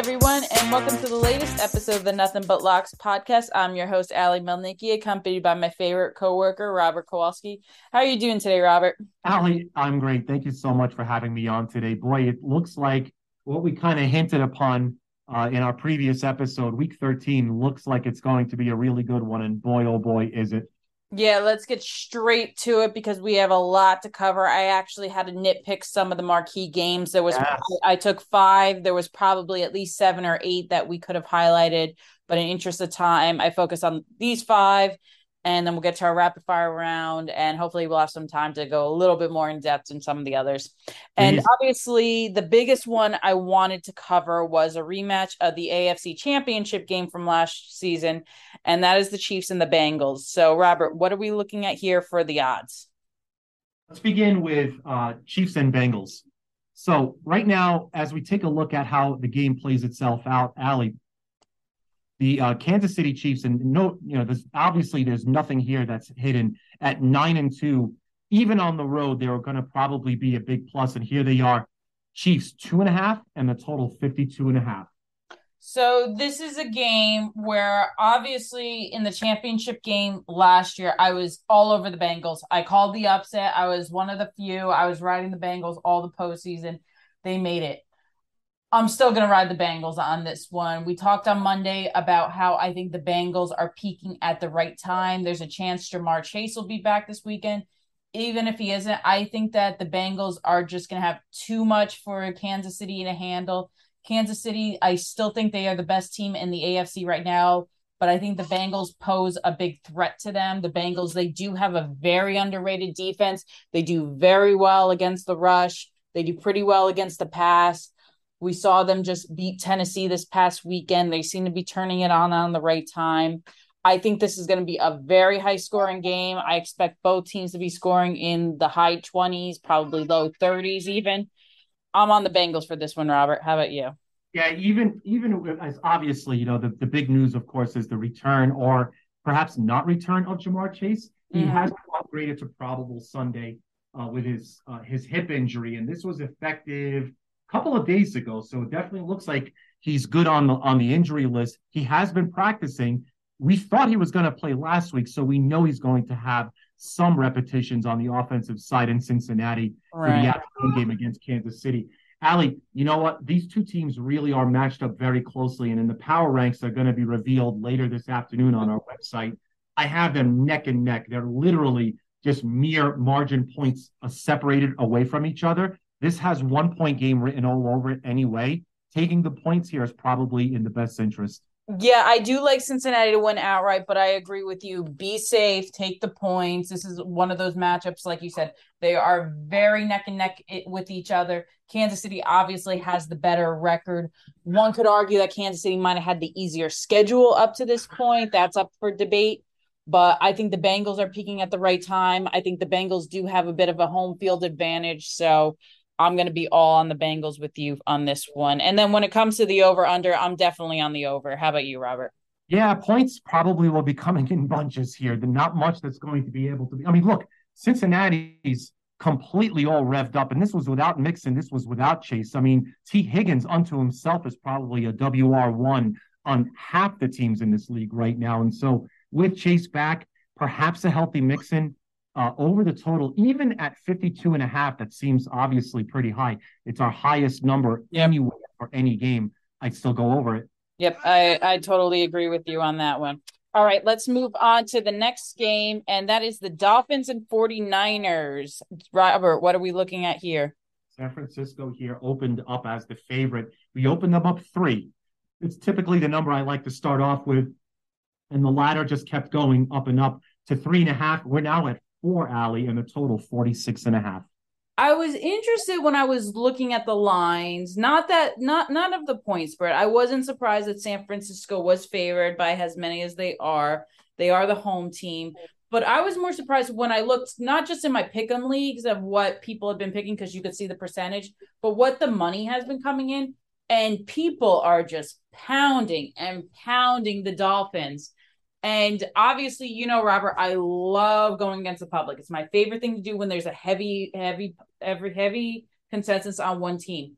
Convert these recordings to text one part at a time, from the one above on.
everyone, and welcome to the latest episode of the Nothing But Locks podcast. I'm your host, Ali Melnicki, accompanied by my favorite coworker, Robert Kowalski. How are you doing today, Robert? Ali, I'm great. Thank you so much for having me on today. Boy, it looks like what we kind of hinted upon uh, in our previous episode, week 13, looks like it's going to be a really good one. And boy, oh boy, is it. Yeah, let's get straight to it because we have a lot to cover. I actually had to nitpick some of the marquee games. There was yes. I took five. There was probably at least seven or eight that we could have highlighted, but in interest of time, I focus on these five and then we'll get to our rapid fire round and hopefully we'll have some time to go a little bit more in depth in some of the others. And Please. obviously the biggest one i wanted to cover was a rematch of the afc championship game from last season and that is the chiefs and the bengals. So robert what are we looking at here for the odds? Let's begin with uh, chiefs and bengals. So right now as we take a look at how the game plays itself out ali the uh, Kansas City Chiefs, and no, you know, obviously there's nothing here that's hidden at nine and two. Even on the road, they are going to probably be a big plus, and here they are, Chiefs two and a half, and the total 52 and a half. So this is a game where obviously in the championship game last year, I was all over the Bengals. I called the upset. I was one of the few. I was riding the Bengals all the postseason. They made it. I'm still going to ride the Bengals on this one. We talked on Monday about how I think the Bengals are peaking at the right time. There's a chance Ja'Marr Chase will be back this weekend. Even if he isn't, I think that the Bengals are just going to have too much for Kansas City to handle. Kansas City, I still think they are the best team in the AFC right now, but I think the Bengals pose a big threat to them. The Bengals, they do have a very underrated defense. They do very well against the rush, they do pretty well against the pass. We saw them just beat Tennessee this past weekend. They seem to be turning it on on the right time. I think this is going to be a very high scoring game. I expect both teams to be scoring in the high 20s, probably low 30s even. I'm on the Bengals for this one, Robert. How about you? Yeah, even even as obviously, you know, the, the big news, of course, is the return or perhaps not return of Ja'Marr Chase. He mm-hmm. has upgraded to probable Sunday uh, with his uh, his hip injury, and this was effective couple of days ago. So it definitely looks like he's good on the on the injury list. He has been practicing. We thought he was going to play last week, so we know he's going to have some repetitions on the offensive side in Cincinnati right. for the afternoon game against Kansas City. Ali, you know what? These two teams really are matched up very closely, and in the power ranks are going to be revealed later this afternoon on our website. I have them neck and neck. They're literally just mere margin points uh, separated away from each other. This has one point game written all over it anyway. Taking the points here is probably in the best interest. Yeah, I do like Cincinnati to win outright, but I agree with you. Be safe, take the points. This is one of those matchups, like you said, they are very neck and neck with each other. Kansas City obviously has the better record. One could argue that Kansas City might have had the easier schedule up to this point. That's up for debate. But I think the Bengals are peaking at the right time. I think the Bengals do have a bit of a home field advantage. So I'm going to be all on the Bengals with you on this one. And then when it comes to the over under, I'm definitely on the over. How about you, Robert? Yeah, points probably will be coming in bunches here. The not much that's going to be able to be. I mean, look, Cincinnati's completely all revved up, and this was without Mixon. This was without Chase. I mean, Tee Higgins unto himself is probably a WR one on half the teams in this league right now. And so with Chase back, perhaps a healthy Mixon, uh, over the total, even at 52 and a half, that seems obviously pretty high. It's our highest number yep. anywhere for any game. I'd still go over it. Yep, I, I totally agree with you on that one. All right, let's move on to the next game, and that is the Dolphins and 49ers. Robert, what are we looking at here? San Francisco here opened up as the favorite. We opened them up three. It's typically the number I like to start off with. And the ladder just kept going up and up to three and a half. We're now at for Ali and a total 46 and a half. I was interested when I was looking at the lines. Not that not none of the point spread. I wasn't surprised that San Francisco was favored by as many as they are. They are the home team. But I was more surprised when I looked not just in my pick'em leagues of what people have been picking because you could see the percentage, but what the money has been coming in. And people are just pounding and pounding the Dolphins. And obviously, you know, Robert, I love going against the public. It's my favorite thing to do when there's a heavy, heavy, every heavy consensus on one team.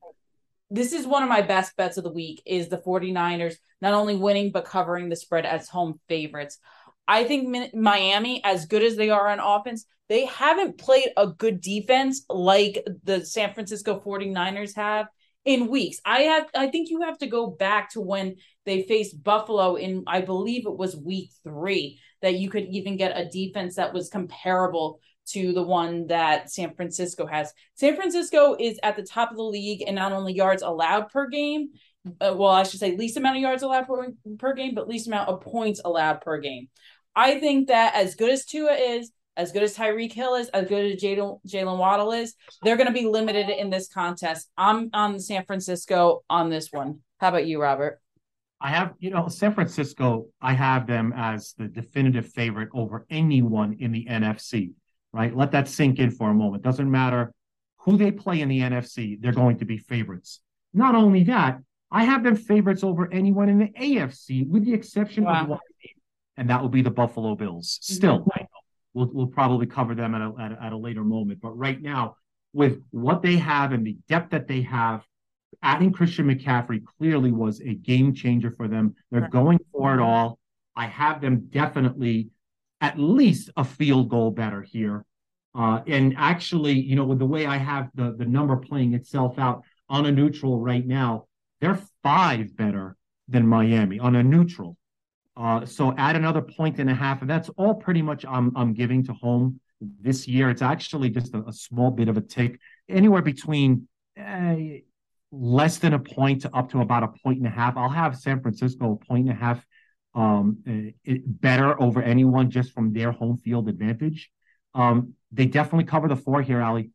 this is one of my best bets of the week is the 49ers not only winning but covering the spread as home favorites. I think Miami, as good as they are on offense, they haven't played a good defense like the San Francisco 49ers have in weeks. I have I think you have to go back to when they faced Buffalo in I believe it was week 3 that you could even get a defense that was comparable to the one that San Francisco has. San Francisco is at the top of the league in not only yards allowed per game, uh, well, I should say least amount of yards allowed per, per game, but least amount of points allowed per game. I think that as good as Tua is, as good as Tyreek Hill is, as good as Jalen Jalen Waddle is, they're going to be limited in this contest. I'm on San Francisco on this one. How about you, Robert? I have, you know, San Francisco. I have them as the definitive favorite over anyone in the NFC right? Let that sink in for a moment. Doesn't matter who they play in the NFC, they're going to be favorites. Not only that, I have them favorites over anyone in the AFC, with the exception wow. of one team, and that will be the Buffalo Bills. Still, mm-hmm. We'll, we'll probably cover them at a, at a, at a later moment, but right now, with what they have and the depth that they have, adding Christian McCaffrey clearly was a game changer for them. They're going for it all. I have them definitely at least a field goal better here. Uh, and actually, you know, with the way I have the, the number playing itself out on a neutral right now, they're five better than Miami on a neutral. Uh, so add another point and a half, and that's all pretty much I'm I'm giving to home this year. It's actually just a, a small bit of a tick, anywhere between uh, less than a point to up to about a point and a half. I'll have San Francisco a point and a half um, it, better over anyone just from their home field advantage. Um, they definitely cover the four here, Ali.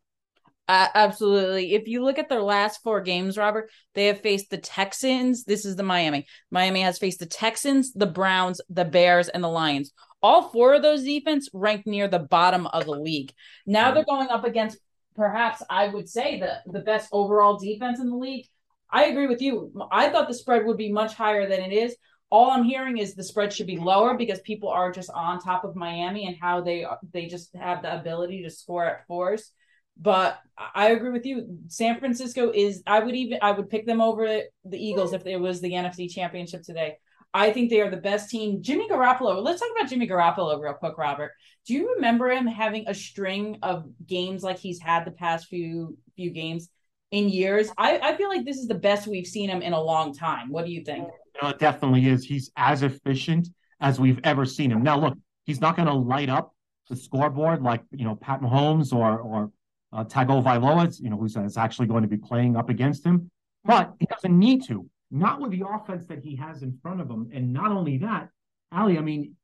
Uh, absolutely. If you look at their last four games, Robert, they have faced the Texans. This is the Miami. Miami has faced the Texans, the Browns, the Bears, and the Lions. All four of those defense ranked near the bottom of the league. Now they're going up against perhaps I would say the the best overall defense in the league. I agree with you. I thought the spread would be much higher than it is all I'm hearing is the spread should be lower because people are just on top of Miami and how they they just have the ability to score at force. But I agree with you. San Francisco is I would even I would pick them over the Eagles if it was the NFC championship today. I think they are the best team. Jimmy Garoppolo. Let's talk about Jimmy Garoppolo real quick, Robert. Do you remember him having a string of games like he's had the past few few games in years? I, I feel like this is the best we've seen him in a long time. What do you think? Know, it definitely is. He's as efficient as we've ever seen him. Now, look, he's not going to light up the scoreboard like you know Pat Mahomes or or uh, Tagovailoa, you know, who's actually going to be playing up against him. But he doesn't need to. Not with the offense that he has in front of him, and not only that, Ali. I mean,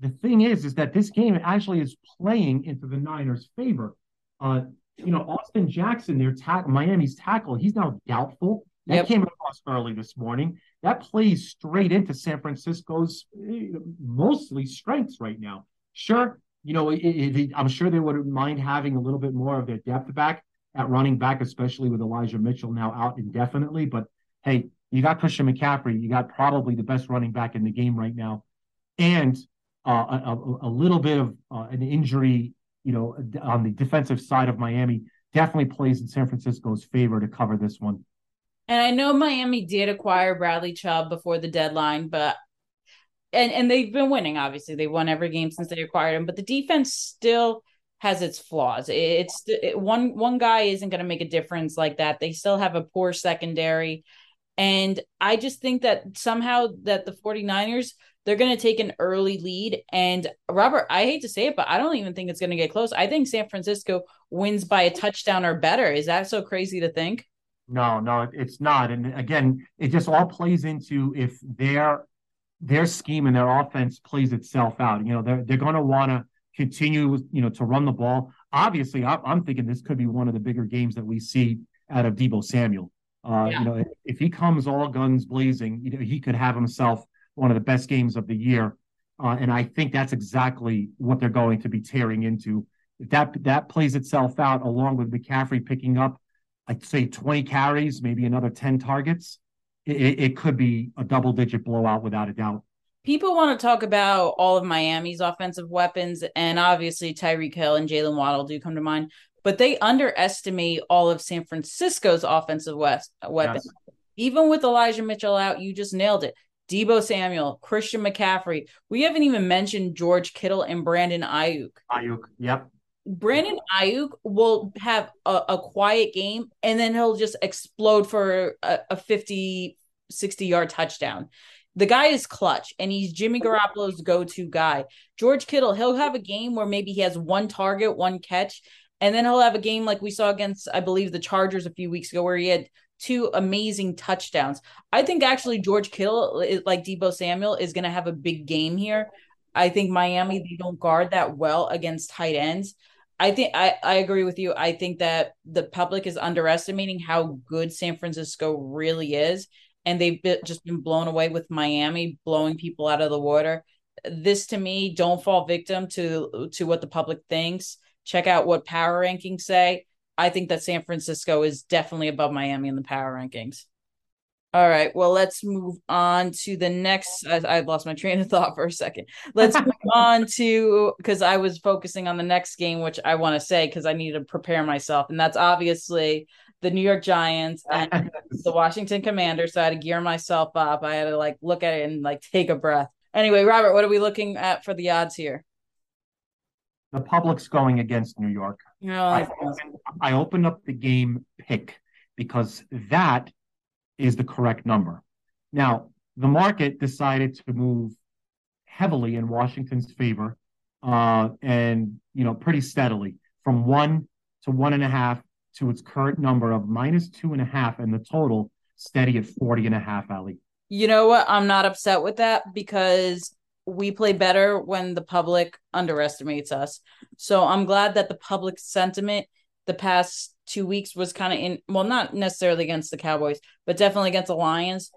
the thing is, is that this game actually is playing into the Niners' favor. Uh, you know, Austin Jackson, their tackle, Miami's tackle, he's now doubtful. That yep. came across early this morning. That plays straight into San Francisco's eh, mostly strengths right now. Sure, you know, it, it, I'm sure they wouldn't mind having a little bit more of their depth back at running back, especially with Elijah Mitchell now out indefinitely. But hey, you got Christian McCaffrey. You got probably the best running back in the game right now, and uh, a, a, little bit of uh, an injury, you know, on the defensive side of Miami definitely plays in San Francisco's favor to cover this one. And I know Miami did acquire Bradley Chubb before the deadline, but and and they've been winning. Obviously, they won every game since they acquired him. But the defense still has its flaws. It's it, one one guy isn't going to make a difference like that. They still have a poor secondary. And I just think that somehow that the 49ers they're going to take an early lead and Robert, I hate to say it, but I don't even think it's going to get close. I think San Francisco wins by a touchdown or better. Is that so crazy to think? No, no, it's not. And again, it just all plays into if their their scheme and their offense plays itself out. You know, they're they're going to want to continue, you know, to run the ball. Obviously, I'm, I'm thinking this could be one of the bigger games that we see out of Deebo Samuel. Uh, yeah. You know, if, if, he comes all guns blazing, you know, he could have himself one of the best games of the year. Uh, and I think that's exactly what they're going to be tearing into. If that that plays itself out, along with McCaffrey picking up I'd say 20 carries, maybe another 10 targets. It, it could be a double digit blowout without a doubt. People want to talk about all of Miami's offensive weapons, and obviously Tyreek Hill and Jalen Waddle do come to mind. but they underestimate all of San Francisco's offensive west weapons. Yes. Even with Elijah Mitchell out, you just nailed it. Deebo Samuel, Christian McCaffrey. We haven't even mentioned George Kittle and Brandon Aiyuk. Aiyuk, yep. Brandon Aiyuk will have a, a, quiet game and then he'll just explode for a, a 50, 60 yard touchdown. The guy is clutch and he's Jimmy Garoppolo's go to guy. George Kittle, he'll have a game where maybe he has one target, one catch, and then he'll have a game like we saw against, I believe, the Chargers a few weeks ago where he had two amazing touchdowns. I think actually George Kittle, like Deebo Samuel, is going to have a big game here. I think Miami, they don't guard that well against tight ends. I think I, I agree with you. I think that the public is underestimating how good San Francisco really is. And they've been, just been blown away with Miami blowing people out of the water. This to me, don't fall victim to to what the public thinks. Check out what power rankings say. I think that San Francisco is definitely above Miami in the power rankings. All right. Well, let's move on to the next. I, I lost my train of thought for a second. Let's move on to because I was focusing on the next game, which I want to say because I need to prepare myself, and that's obviously the New York Giants and the Washington Commanders. So I had to gear myself up. I had to like look at it and like take a breath. Anyway, Robert, what are we looking at for the odds here? The public's going against New York. No, I, opened, I opened up the game pick because that is the correct number. Now, the market decided to move heavily in Washington's favor, uh, and you know, pretty steadily from one to one and a half to its current number of minus two and a half, and the total steady at 40 and a half, Ali. You know what? I'm not upset with that because we play better when the public underestimates us. So I'm glad that the public sentiment the past two weeks was kind of in well not necessarily against the cowboys but definitely against the lions.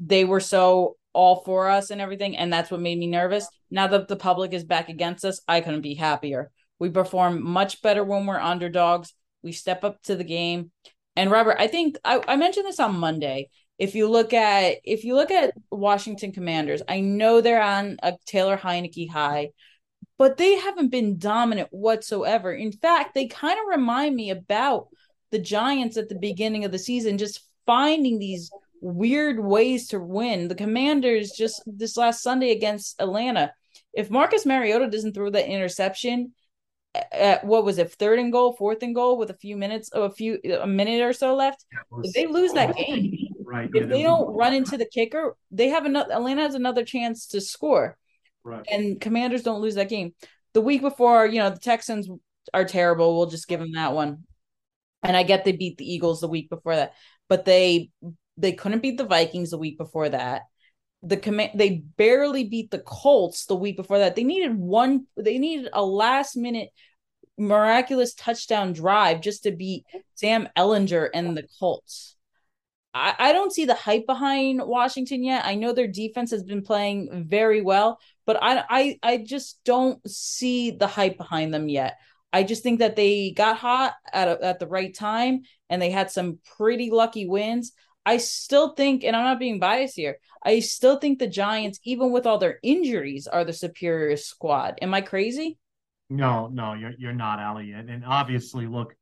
They were so all for us and everything and that's what made me nervous. Now that the public is back against us i couldn't be happier. We perform much better when we're underdogs. We step up to the game. And robert i think i, I mentioned this on monday. If you look at if you look at washington commanders i know they're on a taylor heinicke high but they haven't been dominant whatsoever. In fact, they kind of remind me about the Giants at the beginning of the season, just finding these weird ways to win. The Commanders just this last Sunday against Atlanta. If Marcus Mariota doesn't throw that interception at what was it, third and goal, fourth and goal with a few minutes, a few a minute or so left, if they lose that game, right? If they don't run into the kicker, they have another. Atlanta has another chance to score. Right. And Commanders don't lose that game. The week before, you know, the Texans are terrible. We'll just give them that one. And I get they beat the Eagles the week before that, but they they couldn't beat the Vikings the week before that. The command they barely beat the Colts the week before that. They needed one. They needed a last minute miraculous touchdown drive just to beat Sam Ehlinger and the Colts. I, I don't see the hype behind Washington yet. I know their defense has been playing very well, but I I I just don't see the hype behind them yet. I just think that they got hot at a, at the right time and they had some pretty lucky wins. I still think, and I'm not being biased here, I still think the Giants, even with all their injuries, are the superior squad. Am I crazy? No, no, you're you're not, Ali. And, and obviously, look,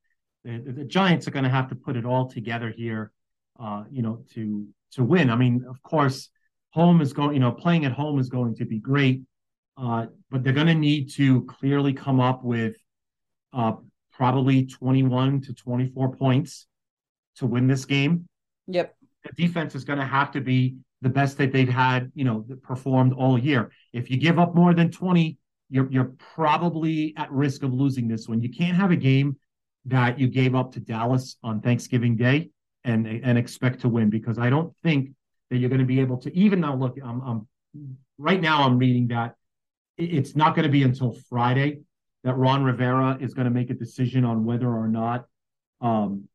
the, the Giants are going to have to put it all together here, uh, you know, to to win. I mean, of course, home is going, you know, playing at home is going to be great, uh, but they're going to need to clearly come up with uh, probably 21 to 24 points to win this game. Yep. The defense is going to have to be the best that they've had, you know, performed all year. If you give up more than 20, you're you're probably at risk of losing this one. You can't have a game that you gave up to Dallas on Thanksgiving Day and and expect to win because I don't think that you're going to be able to even now look I'm, I'm right now i'm reading that it's not going to be until friday that ron rivera is going to make a decision on whether or not um,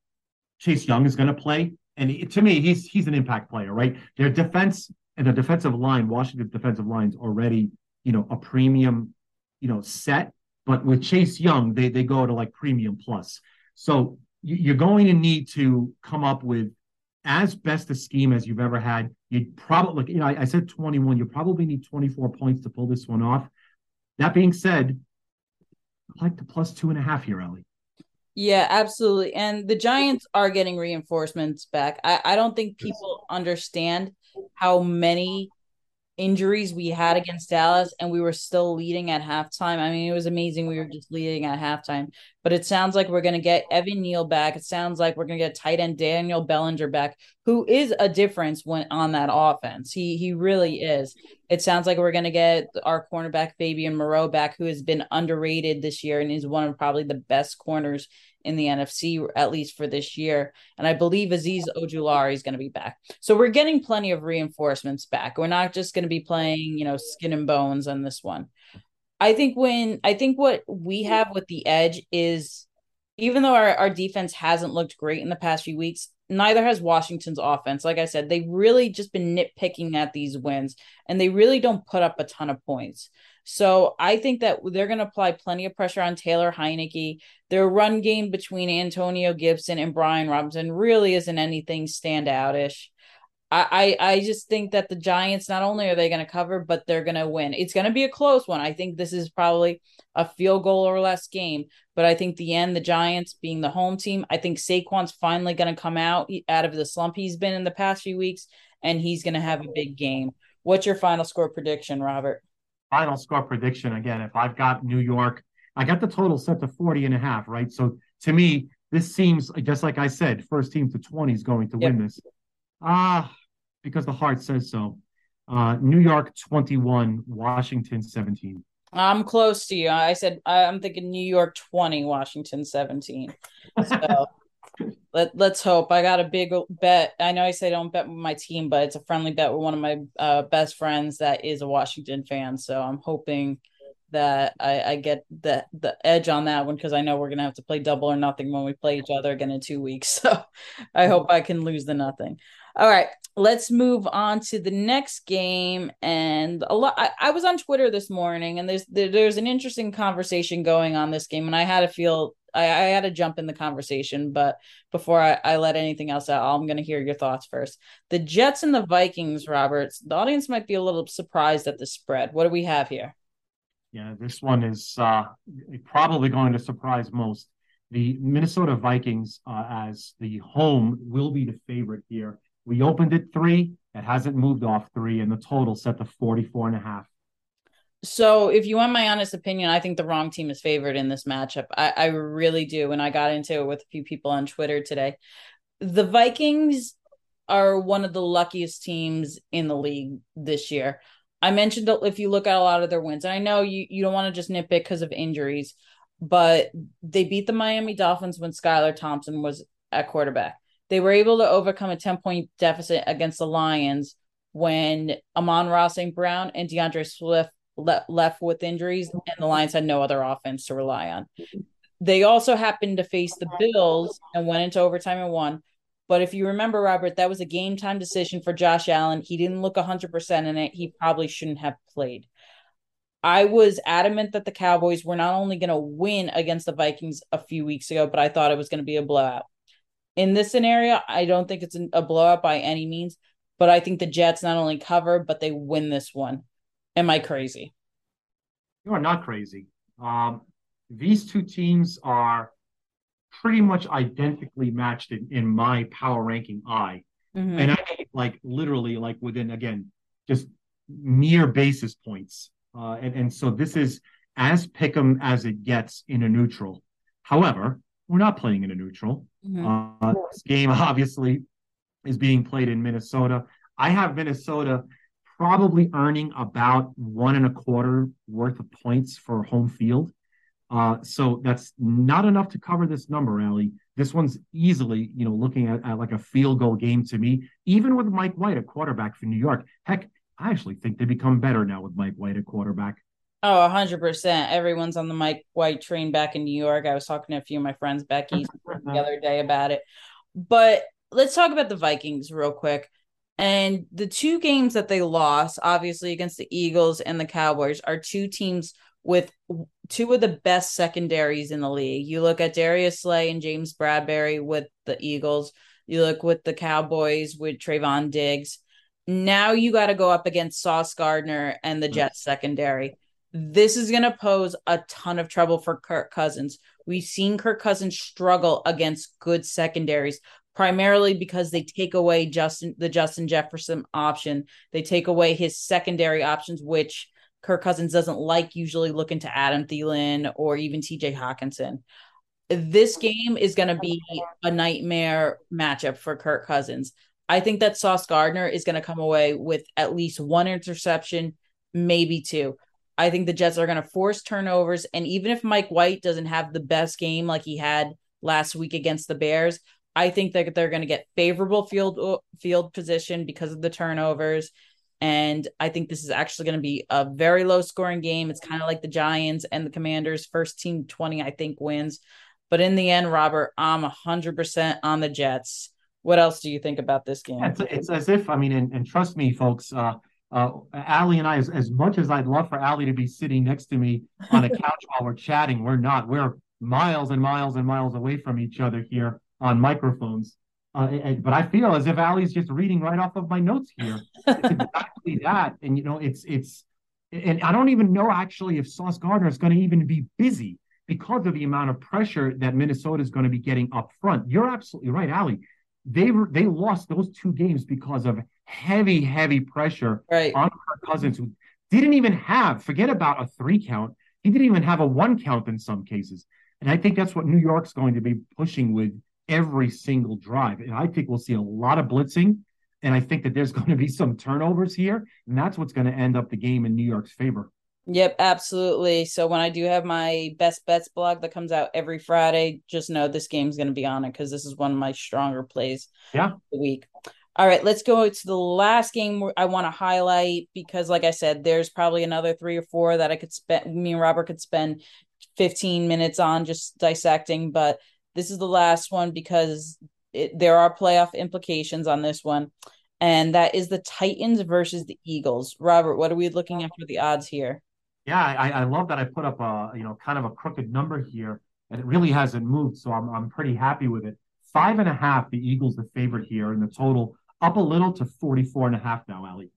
chase young is going to play. And to me he's he's an impact player right? Their defense and the defensive line washington defensive lines already you know a premium you know set. But with chase young they they go to like premium plus. So you're going to need to come up with as best a scheme as you've ever had. You'd probably, look, you know, I, I, said 21. You probably need 24 points to pull this one off. That being said, I like the plus two and a half here, Ellie. Yeah, absolutely. And the Giants are getting reinforcements back. I, I don't think people understand how many injuries we had against Dallas and we were still leading at halftime. I mean, it was amazing we were just leading at halftime. But it sounds like we're going to get Evan Neal back. It sounds like we're going to get tight end Daniel Bellinger back, who is a difference when on that offense. He he really is. It sounds like we're going to get our cornerback Fabian Moreau back, who has been underrated this year and is one of probably the best corners in the NFC, at least for this year. And I believe Azeez Ojulari is going to be back. So we're getting plenty of reinforcements back. We're not just going to be playing, you know, skin and bones on this one. I think when I think what we have with the edge is even though our, our defense hasn't looked great in the past few weeks, neither has Washington's offense. Like I said, they've really just been nitpicking at these wins and they really don't put up a ton of points. So I think that they're going to apply plenty of pressure on Taylor Heinicke. Their run game between Antonio Gibson and Brian Robinson really isn't anything standoutish. I, I, I just think that the Giants not only are they going to cover, but they're going to win. It's going to be a close one. I think this is probably a field goal or less game, but I think the end, the Giants being the home team, I think Saquon's finally going to come out out of the slump he's been in the past few weeks, and he's going to have a big game. What's your final score prediction, Robert? Final score prediction again, if I've got New York, I got the total set to 40 and a half, right? So to me, this seems just like I said, first team to 20 is going to yep. win this. Ah, uh, because the heart says so. Uh, New York 21, Washington 17. I'm close to you. I said I'm thinking New York 20, Washington 17. So let let's hope. I got a big bet. I know I say don't bet with my team, but it's a friendly bet with one of my uh, best friends that is a Washington fan. So I'm hoping that I, I get the the edge on that one because I know we're gonna have to play double or nothing when we play each other again in two weeks. So I hope I can lose the nothing. All right, let's move on to the next game. And a lot, I, I was on Twitter this morning, and there's there, there's an interesting conversation going on this game, and I had to feel I, I had to jump in the conversation, but before I, I let anything else out, I'm going to hear your thoughts first. The Jets and the Vikings, Roberts. The audience might be a little surprised at the spread. What do we have here? Yeah, this one is uh, probably going to surprise most. The Minnesota Vikings, uh, as the home, will be the favorite here we opened at three. It hasn't moved off three, and the total set to 44 and a half. So, if you want my honest opinion, I think the wrong team is favored in this matchup. I, I really do. And I got into it with a few people on Twitter today. The Vikings are one of the luckiest teams in the league this year. I mentioned if you look at a lot of their wins, and I know you, you don't want to just nitpick because of injuries, but they beat the Miami Dolphins when Skylar Thompson was at quarterback. They were able to overcome a 10 point deficit against the Lions when Amon-Ra St. Brown and D'Andre Swift le- left with injuries, and the Lions had no other offense to rely on. They also happened to face the Bills and went into overtime and won. But if you remember, Robert, that was a game time decision for Josh Allen. He didn't look 100% in it. He probably shouldn't have played. I was adamant that the Cowboys were not only going to win against the Vikings a few weeks ago, but I thought it was going to be a blowout in this scenario, I don't think it's a blowout by any means, but I think the Jets not only cover, but they win this one. Am I crazy? You are not crazy. Um, these two teams are pretty much identically matched in, in my power ranking eye. Mm-hmm. And I like literally like within again, just mere basis points. Uh, and, and so this is as pick 'em as it gets in a neutral. However, we're not playing in a neutral. Mm-hmm. Uh, this game obviously is being played in Minnesota. I have Minnesota probably earning about one and a quarter worth of points for home field. Uh, so that's not enough to cover this number, Ali. This one's easily, you know, looking at, at like a field goal game to me, even with Mike White, a quarterback for New York. Heck, I actually think they become better now with Mike White, a quarterback. Oh, hundred percent. Everyone's on the Mike White train back in New York. I was talking to a few of my friends, Becky, mm-hmm. the other day about it. But let's talk about the Vikings real quick. And the two games that they lost, obviously against the Eagles and the Cowboys, are two teams with two of the best secondaries in the league. You look at Darius Slay and James Bradberry with the Eagles. You look with the Cowboys with Trevon Diggs. Now you got to go up against Sauce Gardner and the mm-hmm. Jets secondary This is going to pose a ton of trouble for Kirk Cousins. We've seen Kirk Cousins struggle against good secondaries, primarily because they take away Justin the Justin Jefferson option. They take away his secondary options, which Kirk Cousins doesn't like usually looking to Adam Thielen or even TJ Hockenson. This game is going to be a nightmare matchup for Kirk Cousins. I think that Sauce Gardner is going to come away with at least one interception, maybe two. I think the Jets are going to force turnovers. And even if Mike White doesn't have the best game like he had last week against the Bears, I think that they're going to get favorable field field position because of the turnovers. And I think this is actually going to be a very low scoring game. It's kind of like the Giants and the Commanders. First team 20, I think, wins. But in the end, Robert, I'm 100% on the Jets. What else do you think about this game? It's, it's as if, I mean, and, and trust me, folks, uh, uh, Allie and I, as, as much as I'd love for Allie to be sitting next to me on a couch while we're chatting, we're not. We're miles and miles and miles away from each other here on microphones. Uh, and, but I feel as if Allie's just reading right off of my notes here. It's exactly that, and you know, it's it's, and I don't even know actually if Sauce Gardner is going to even be busy because of the amount of pressure that Minnesota is going to be getting up front. You're absolutely right, Allie they were they lost those two games because of heavy, heavy pressure right. on Kirk Cousins, who didn't even have forget about a three count. He didn't even have a one count in some cases, and I think that's what New York's going to be pushing with every single drive. And I think we'll see a lot of blitzing, and I think that there's going to be some turnovers here, and that's what's going to end up the game in New York's favor. Yep, absolutely. So when I do have my best bets blog that comes out every Friday, just know this game's going to be on it because this is one of my stronger plays. Yeah, the week. All right, let's go to the last game I want to highlight because, like I said, there's probably another three or four that I could spend. Me and Robert could spend 15 minutes on just dissecting, but this is the last one because it, there are playoff implications on this one, and that is the Titans versus the Eagles. Robert, what are we looking at for the odds here? Yeah, I, I love that I put up a you know kind of a crooked number here, and it really hasn't moved, so I'm I'm pretty happy with it. Five and a half, the Eagles the favorite here, and the total up a little to 44 and a half now, Allie.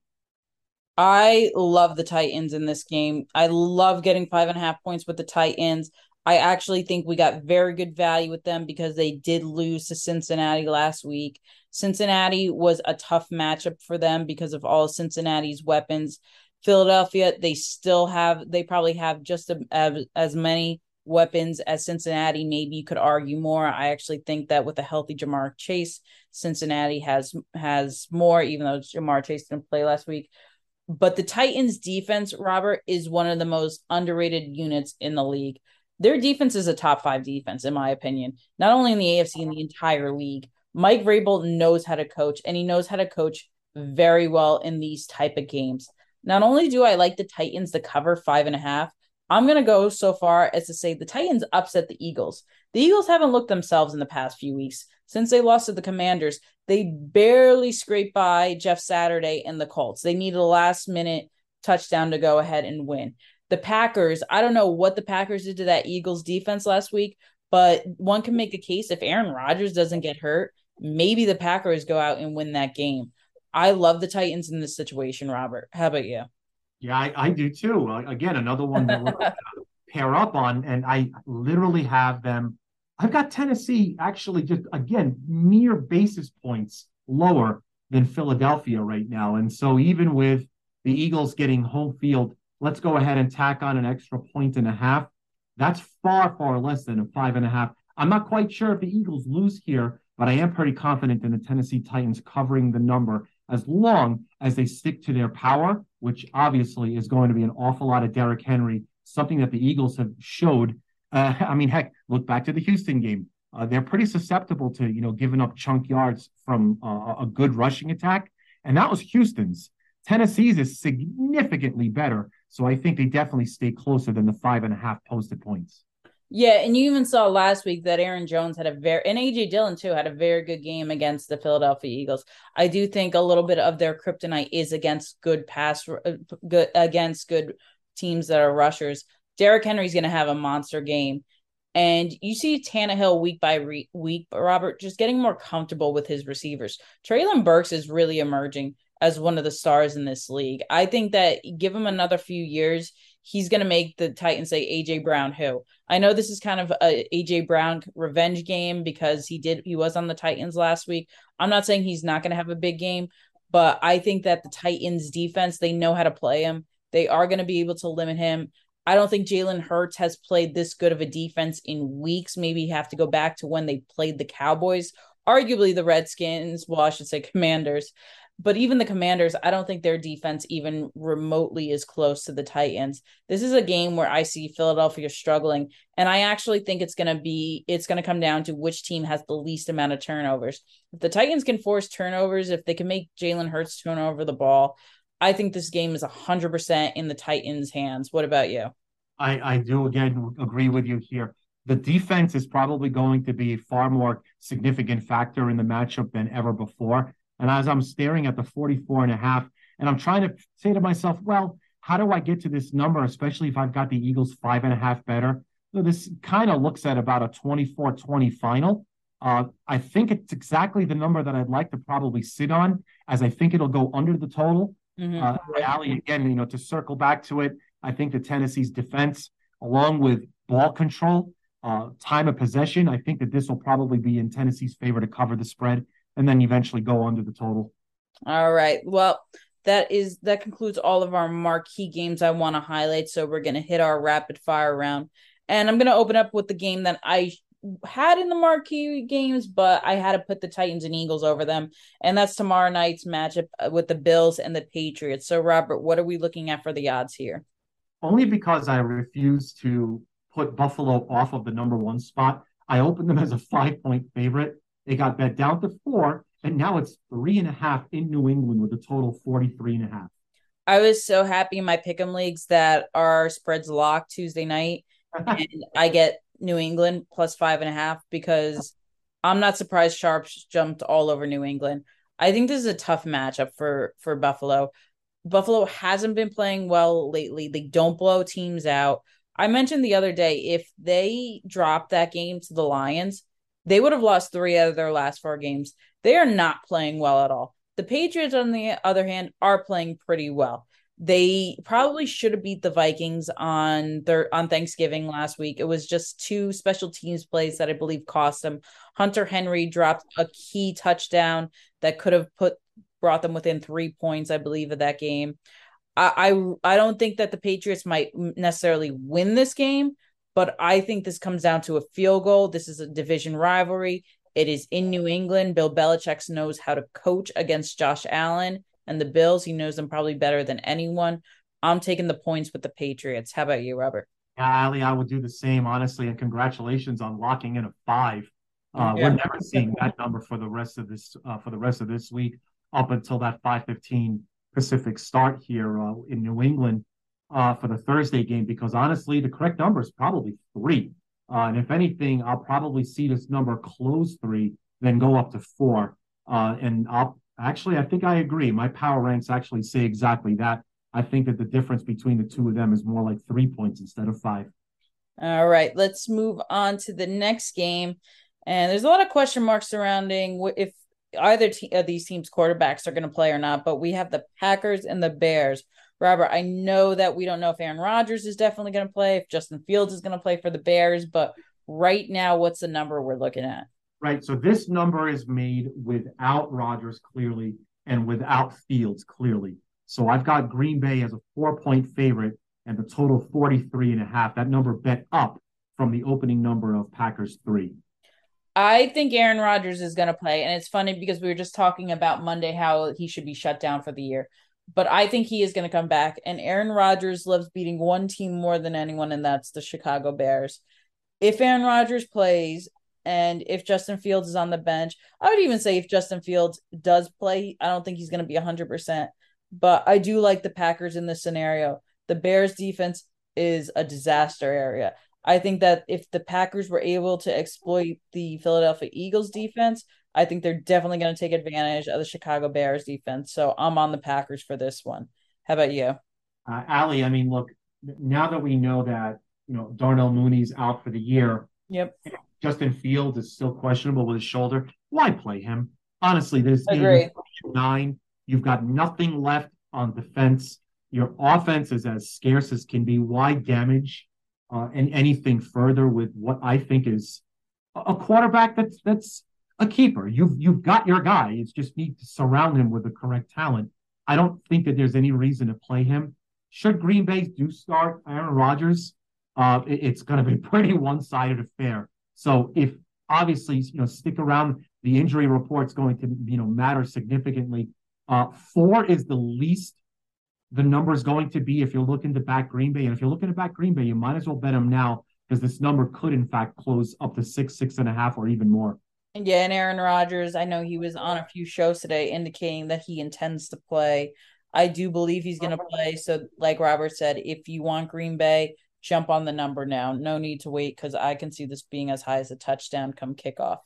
I love the Titans in this game. I love getting five and a half points with the Titans. I actually think we got very good value with them because they did lose to Cincinnati last week. Cincinnati was a tough matchup for them because of all Cincinnati's weapons. Philadelphia, they still have, they probably have just a, as, as many weapons as Cincinnati. Maybe you could argue more. I actually think that with a healthy Ja'Marr Chase, Cincinnati has has more, even though Ja'Marr Chase didn't play last week. But the Titans' defense, Robert, is one of the most underrated units in the league. Their defense is a top five defense, in my opinion, not only in the AFC, in the entire league. Mike Vrabel knows how to coach, and he knows how to coach very well in these type of games. Not only do I like the Titans to cover five and a half, I'm going to go so far as to say the Titans upset the Eagles. The Eagles haven't looked themselves in the past few weeks. Since they lost to the Commanders, they barely scraped by Jeff Saturday and the Colts. They needed a last minute touchdown to go ahead and win. The Packers, I don't know what the Packers did to that Eagles defense last week, but one can make a case if Aaron Rodgers doesn't get hurt, maybe the Packers go out and win that game. I love the Titans in this situation, Robert. How about you? Yeah, I, I do too. Again, another one that we're pair up on, and I literally have them. I've got Tennessee actually just again mere basis points lower than Philadelphia right now, and so even with the Eagles getting home field, let's go ahead and tack on an extra point and a half. That's far far less than a five and a half. I'm not quite sure if the Eagles lose here, but I am pretty confident in the Tennessee Titans covering the number as long as they stick to their power, which obviously is going to be an awful lot of Derrick Henry, something that the Eagles have showed. Uh, I mean, heck, look back to the Houston game. Uh, they're pretty susceptible to you know giving up chunk yards from uh, a good rushing attack, and that was Houston's. Tennessee's is significantly better, so I think they definitely stay closer than the five and a half posted points. Yeah, and you even saw last week that Aaron Jones had a very and AJ Dillon too had a very good game against the Philadelphia Eagles. I do think a little bit of their kryptonite is against good pass uh, good against good teams that are rushers. Derrick Henry's going to have a monster game. And you see Tannehill week by re- week, Robert, just getting more comfortable with his receivers. Treylon Burks is really emerging as one of the stars in this league. I think that give him another few years, he's going to make the Titans say AJ Brown who. I know this is kind of a AJ Brown revenge game because he did he was on the Titans last week. I'm not saying he's not going to have a big game, but I think that the Titans defense, they know how to play him. They are going to be able to limit him. I don't think Jalen Hurts has played this good of a defense in weeks. Maybe you have to go back to when they played the Cowboys, arguably the Redskins, well, I should say Commanders. But even the Commanders, I don't think their defense even remotely is close to the Titans. This is a game where I see Philadelphia struggling, and I actually think it's going to be it's going to come down to which team has the least amount of turnovers. If the Titans can force turnovers, if they can make Jalen Hurts turn over the ball, I think this game is 100% in the Titans' hands. What about you? I, I do again agree with you here. The defense is probably going to be a far more significant factor in the matchup than ever before. And as I'm staring at the 44 and a half, and I'm trying to say to myself, well, how do I get to this number, especially if I've got the Eagles five and a half better? So this kind of looks at about a 24 20 final. Uh, I think it's exactly the number that I'd like to probably sit on, as I think it'll go under the total. Mm-hmm. Uh, Ali, again, you know, to circle back to it, I think the Tennessee's defense, along with ball control, uh, time of possession, I think that this will probably be in Tennessee's favor to cover the spread and then eventually go under the total. All right. Well, that is that concludes all of our marquee games I want to highlight. So we're gonna hit our rapid fire round, and I'm gonna open up with the game that I had in the marquee games, but I had to put the Titans and Eagles over them, and that's tomorrow night's matchup uh, with the Bills and the Patriots. So, Robert, what are we looking at for the odds here? Only because I refuse to put Buffalo off of the number one spot. I opened them as a five point favorite. They got bet down to four, and now it's three and a half in New England with a total 43 and a half. I was so happy in my pick'em leagues that our spreads locked Tuesday night, and I get New England plus five and a half because I'm not surprised Sharps jumped all over New England. I think this is a tough matchup for for Buffalo. Buffalo hasn't been playing well lately. They don't blow teams out. I mentioned the other day if they drop that game to the Lions, they would have lost three out of their last four games. They are not playing well at all. The Patriots, on the other hand, are playing pretty well. They probably should have beat the Vikings on their on Thanksgiving last week. It was just two special teams plays that I believe cost them. Hunter Henry dropped a key touchdown that could have put brought them within three points, I believe, of that game. I, I I don't think that the Patriots might necessarily win this game, but I think this comes down to a field goal. This is a division rivalry. It is in New England. Bill Belichick knows how to coach against Josh Allen and the Bills. He knows them probably better than anyone. I'm taking the points with the Patriots. How about you, Robert? Yeah, Ali, I would do the same, honestly. And congratulations on locking in a five. Uh, yeah. We're never seeing that number for the rest of this uh, for the rest of this week up until that 5:15 Pacific start here uh, in New England uh, for the Thursday game. Because honestly, the correct number is probably three. Uh, and if anything, I'll probably see this number close three, then go up to four. Uh, and I'll Actually, I think I agree. My power ranks actually say exactly that. I think that the difference between the two of them is more like three points instead of five. All right, let's move on to the next game. And there's a lot of question marks surrounding if either te- of these teams' quarterbacks are going to play or not. But we have the Packers and the Bears. Robert, I know that we don't know if Aaron Rodgers is definitely going to play, if Justin Fields is going to play for the Bears, but right now, what's the number we're looking at? right? So this number is made without Rodgers clearly and without Fields clearly. So I've got Green Bay as a four point favorite and the total 43 and a half. That number bet up from the opening number of Packers three. I think Aaron Rodgers is going to play. And it's funny because we were just talking about Monday how he should be shut down for the year. But I think he is going to come back. And Aaron Rodgers loves beating one team more than anyone, and that's the Chicago Bears. If Aaron Rodgers plays, and if Justin Fields is on the bench, I would even say if Justin Fields does play, I don't think he's going to be 100%. But I do like the Packers in this scenario. The Bears defense is a disaster area. I think that if the Packers were able to exploit the Philadelphia Eagles defense, I think they're definitely going to take advantage of the Chicago Bears defense. So I'm on the Packers for this one. How about you? Uh, Ali, I mean, look, now that we know that, you know, Darnell Mooney's out for the year. Yep. Justin Fields is still questionable with his shoulder. Why play him? Honestly, this nine. You've got nothing left on defense. Your offense is as scarce as can be. Why damage uh, and anything further with what I think is a quarterback that's that's a keeper. You've you've got your guy. You just need to surround him with the correct talent. I don't think that there's any reason to play him. Should Green Bay do start Aaron Rodgers, uh, it, it's going to be pretty one-sided affair. So if obviously you know stick around, the injury report's going to you know matter significantly. Uh, four is the least the number is going to be if you're looking to back Green Bay, and if you're looking to back Green Bay, you might as well bet them now because this number could in fact close up to six, six and a half, or even more. Yeah, and Aaron Rodgers, I know he was on a few shows today indicating that he intends to play. I do believe he's going to play. So, like Robert said, if you want Green Bay, jump on the number now. No need to wait because I can see this being as high as a touchdown come kickoff.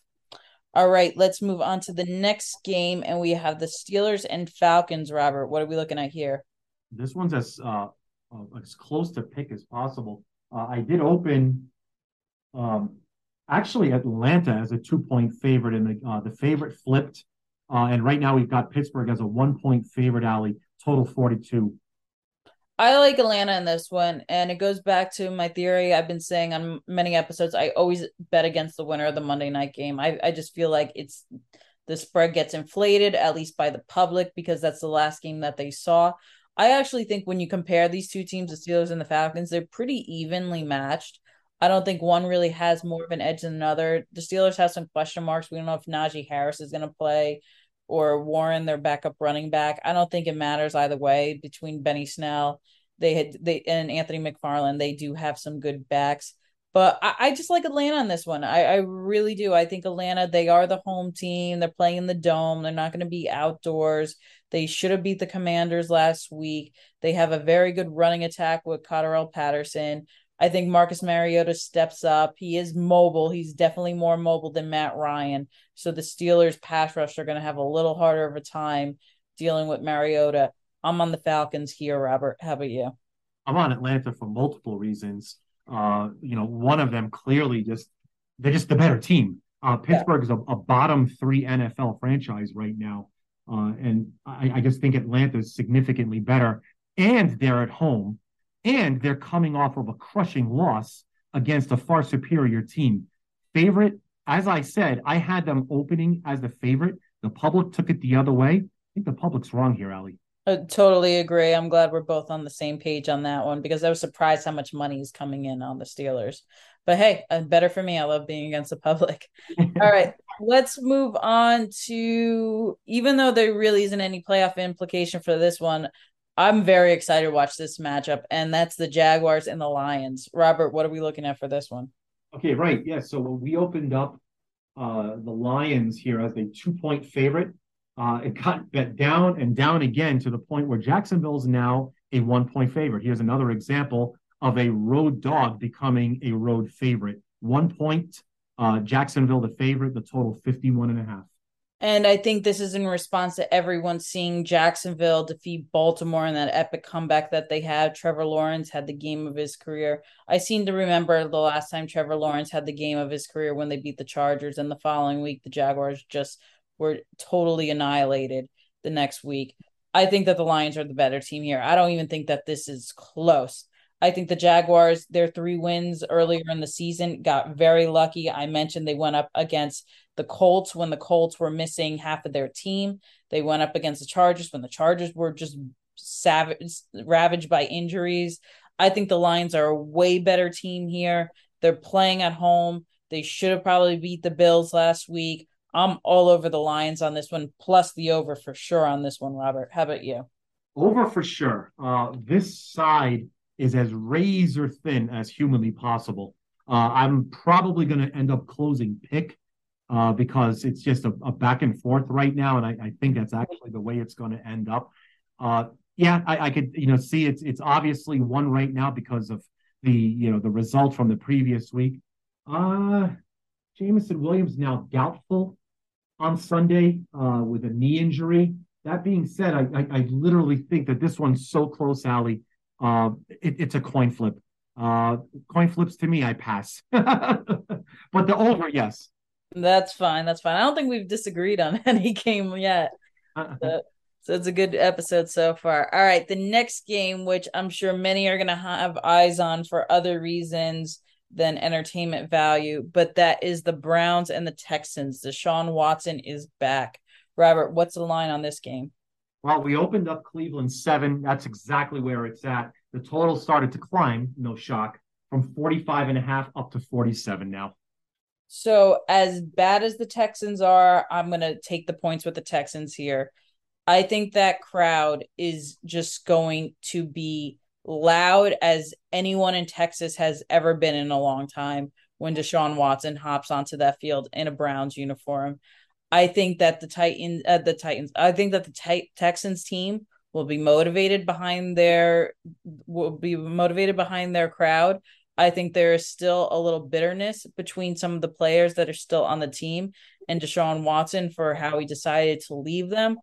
All right, let's move on to the next game, and we have the Steelers and Falcons. Robert, what are we looking at here? This one's as uh, uh as close to pick as possible. Uh, I did open um, actually Atlanta as a two point favorite, and the uh, the favorite flipped. Uh, and right now we've got Pittsburgh as a one point favorite. Ali total forty two. I like Atlanta in this one, and it goes back to my theory I've been saying on many episodes. I always bet against the winner of the Monday night game. I I just feel like it's the spread gets inflated at least by the public because that's the last game that they saw. I actually think when you compare these two teams, the Steelers and the Falcons, they're pretty evenly matched. I don't think one really has more of an edge than another. The Steelers have some question marks. We don't know if Najee Harris is going to play or Warren, their backup running back. I don't think it matters either way between Benny Snell. They had they and Anthony McFarland. They do have some good backs. But I, I just like Atlanta on this one. I, I really do. I think Atlanta, they are the home team. They're playing in the dome. They're not going to be outdoors. They should have beat the Commanders last week. They have a very good running attack with Cordarrelle Patterson. I think Marcus Mariota steps up. He is mobile. He's definitely more mobile than Matt Ryan. So the Steelers pass rush are going to have a little harder of a time dealing with Mariota. I'm on the Falcons here, Robert. How about you? I'm on Atlanta for multiple reasons. Uh, you know, one of them clearly just they're just the better team. Uh, Pittsburgh yeah. is a, a, bottom three NFL franchise right now, uh, and I, I just think Atlanta is significantly better, and they're at home and they're coming off of a crushing loss against a far superior team. Favorite, as I said, I had them opening as the favorite. The public took it the other way. I think the public's wrong here, Ali. I totally agree. I'm glad we're both on the same page on that one because I was surprised how much money is coming in on the Steelers. But hey, uh, better for me. I love being against the public. All right, let's move on to even though there really isn't any playoff implication for this one, I'm very excited to watch this matchup, and that's the Jaguars and the Lions. Robert, what are we looking at for this one? Okay, right. Yeah. So we opened up uh, the Lions here as a two point favorite. Uh, it got bet down and down again to the point where Jacksonville is now a one point favorite. Here's another example of a road dog becoming a road favorite. One point, uh, Jacksonville the favorite, the total 51 and a half. And I think this is in response to everyone seeing Jacksonville defeat Baltimore in that epic comeback that they had. Trevor Lawrence had the game of his career. I seem to remember the last time Trevor Lawrence had the game of his career when they beat the Chargers, and the following week the Jaguars just were totally annihilated the next week. I think that the Lions are the better team here. I don't even think that this is close. I think the Jaguars, their three wins earlier in the season, got very lucky. I mentioned they went up against the Colts when the Colts were missing half of their team. They went up against the Chargers when the Chargers were just savage, ravaged by injuries. I think the Lions are a way better team here. They're playing at home. They should have probably beat the Bills last week. I'm all over the Lions on this one, plus the over for sure on this one, Robert. How about you? Over for sure. Uh, this side is as razor thin as humanly possible. Uh, I'm probably going to end up closing pick uh, because it's just a, a, back and forth right now, and I, I think that's actually the way it's going to end up. Uh, yeah, I, I, could you know see it's it's obviously one right now because of the you know the result from the previous week. Uh Jameson Williams now doubtful on Sunday uh, with a knee injury. That being said, I, I, I literally think that this one's so close, Ali. Uh, it, it's a coin flip. Uh, coin flips to me, I pass. but the over, yes. That's fine. That's fine. I don't think we've disagreed on any game yet. Uh-uh. So it's a good episode so far. All right, the next game, which I'm sure many are going to have eyes on for other reasons than entertainment value, but that is the Browns and the Texans. Deshaun Watson is back. Robert, what's the line on this game? Well, we opened up Cleveland seven. That's exactly where it's at. The total started to climb, no shock, from 45 and a half up to 47 now. So, as bad as the Texans are, I'm going to take the points with the Texans here. I think that crowd is just going to be loud as anyone in Texas has ever been in a long time when Deshaun Watson hops onto that field in a Browns uniform. I think that the Titans, uh, the Titans, I think that the t- Texans team will be motivated behind their will be motivated behind their crowd. I think there is still a little bitterness between some of the players that are still on the team and Deshaun Watson for how he decided to leave them.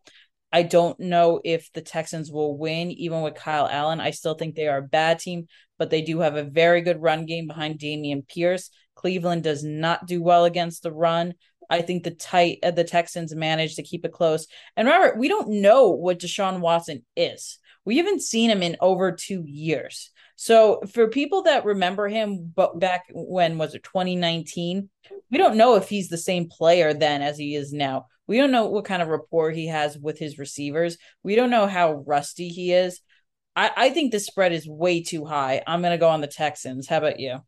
I don't know if the Texans will win, even with Kyle Allen. I still think they are a bad team, but they do have a very good run game behind Dameon Pierce. Cleveland does not do well against the run. I think the tight uh, the Texans managed to keep it close. And Robert, we don't know what Deshaun Watson is. We haven't seen him in over two years. So for people that remember him, but back when was it 2019? We don't know if he's the same player then as he is now. We don't know what kind of rapport he has with his receivers. We don't know how rusty he is. I, I think the spread is way too high. I'm going to go on the Texans. How about you?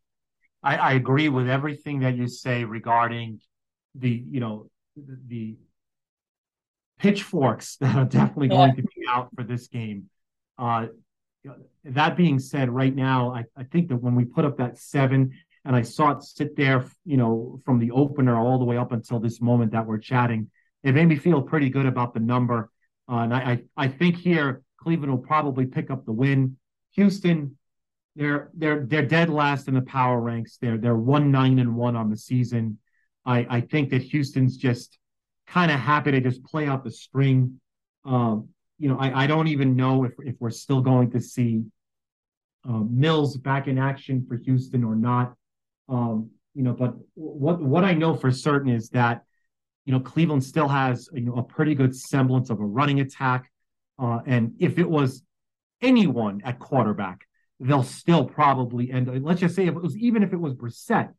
I, I agree with everything that you say regarding the, you know, the, pitchforks that are definitely yeah. going to be out for this game. Uh, that being said, right now, I, I think that when we put up that seven, and I saw it sit there, you know, from the opener all the way up until this moment that we're chatting, it made me feel pretty good about the number. Uh, and I, I, I think here Cleveland will probably pick up the win. Houston, they're they're they're dead last in the power ranks. They're they're one nine and one on the season. I I think that Houston's just kind of happy to just play out the string. Um, you know, I, I don't even know if if we're still going to see uh, Mills back in action for Houston or not. Um, you know, but what what I know for certain is that you know, Cleveland still has you know a pretty good semblance of a running attack. Uh, and if it was anyone at quarterback, they'll still probably end. Let's just say if it was even if it was Brissett,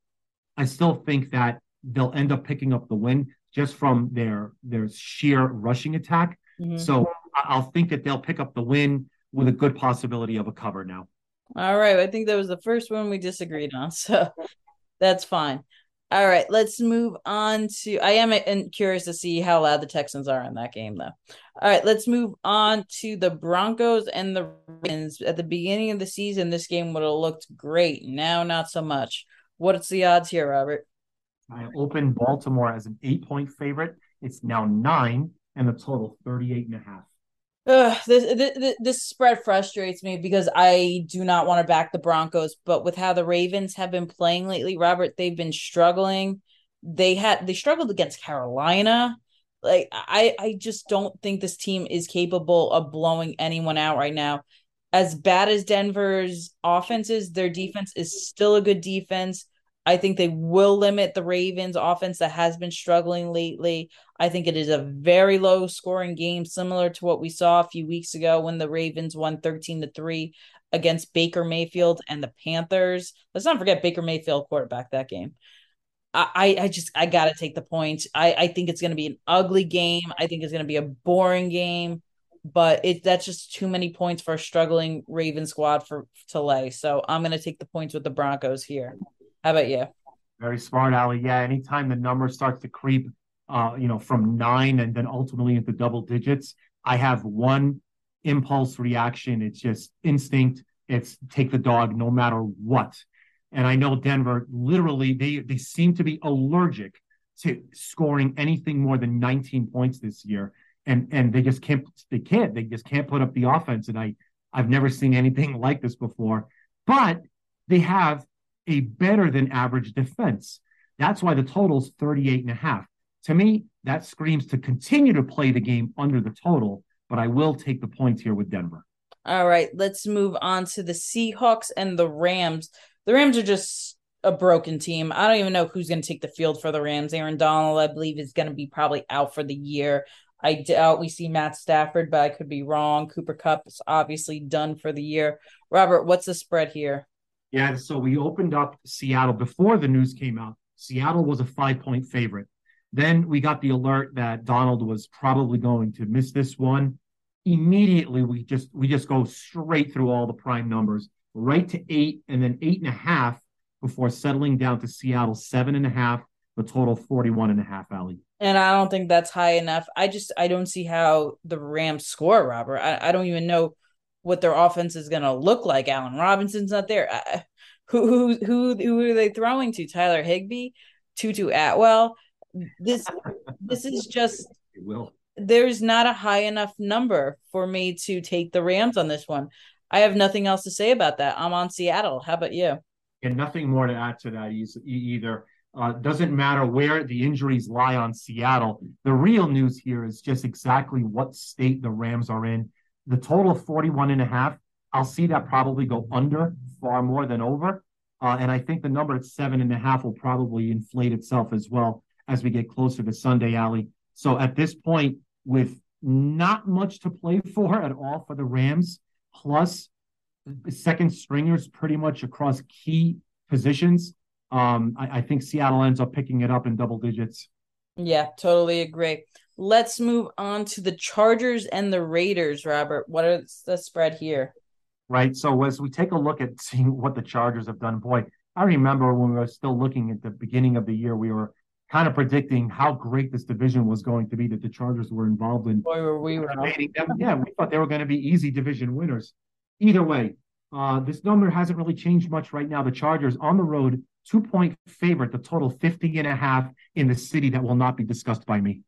I still think that they'll end up picking up the win just from their their sheer rushing attack. Mm-hmm. So I'll think that they'll pick up the win with a good possibility of a cover now. All right, I think that was the first one we disagreed on, so that's fine. All right, let's move on to. I am curious to see how loud the Texans are in that game, though. All right, let's move on to the Broncos and the Ravens. At the beginning of the season, this game would have looked great. Now, not so much. What's the odds here, Robert? I opened Baltimore as an eight point favorite. It's now nine, and the total 38 and a half. Ugh, this, this, this spread frustrates me because I do not want to back the Broncos, but with how the Ravens have been playing lately, Robert, they've been struggling. They had they struggled against Carolina. Like I I just don't think this team is capable of blowing anyone out right now. As bad as Denver's offense is, their defense is still a good defense. I think they will limit the Ravens offense that has been struggling lately. I think it is a very low scoring game, similar to what we saw a few weeks ago when the Ravens won 13 to 3 against Baker Mayfield and the Panthers. Let's not forget Baker Mayfield quarterback that game. I, I just I gotta take the points. I, I think it's gonna be an ugly game. I think it's gonna be a boring game, but it that's just too many points for a struggling Raven squad for to lay. So I'm gonna take the points with the Broncos here. How about you? Very smart, Ali. Yeah, anytime the number starts to creep, uh, you know, from nine and then ultimately into double digits, I have one impulse reaction. It's just instinct. It's take the dog no matter what. And I know Denver literally they they seem to be allergic to scoring anything more than 19 points this year. And and they just can't they can't. They just can't put up the offense. And I I've never seen anything like this before. But they have a better than average defense. That's why the total's 38 and a half. To me, that screams to continue to play the game under the total, but I will take the points here with Denver. All right, let's move on to the Seahawks and the Rams. The Rams are just a broken team. I don't even know who's going to take the field for the Rams. Aaron Donald, I believe, is going to be probably out for the year. I doubt we see Matt Stafford, but I could be wrong. Cooper Kupp is obviously done for the year. Robert, what's the spread here? Yeah, so we opened up Seattle before the news came out. Seattle was a five point favorite. Then we got the alert that Donald was probably going to miss this one. Immediately, we just we just go straight through all the prime numbers, right to eight, and then eight and a half before settling down to Seattle seven and a half, the total 41 and a half. And I don't think that's high enough. I just I don't see how the Rams score, Robert. I, I don't even know what their offense is gonna look like. Allen Robinson's not there. I, who who who who are they throwing to? Tyler Higbee, Tutu Atwell this this is just. There's not a high enough number for me to take the Rams on this one. I have nothing else to say about that. I'm on Seattle. How about you? And nothing more to add to that either. Uh, doesn't matter where the injuries lie on Seattle. The real news here is just exactly what state the Rams are in. The total of 41 and a half, I'll see that probably go under far more than over. Uh, and I think the number at seven and a half will probably inflate itself as well as we get closer to Sunday, Ali. So at this point, with not much to play for at all for the Rams, plus second stringers pretty much across key positions, um, I, I think Seattle ends up picking it up in double digits. Yeah, totally agree. Let's move on to the Chargers and the Raiders, Robert. What is the spread here? Right. So as we take a look at seeing what the Chargers have done, boy, I remember when we were still looking at the beginning of the year, we were kind of predicting how great this division was going to be that the Chargers were involved in. Boy, were we them. Yeah, we thought they were going to be easy division winners. Either way, uh, this number hasn't really changed much right now. The Chargers on the road, two point favorite, the total 50 and a half in the city that will not be discussed by me.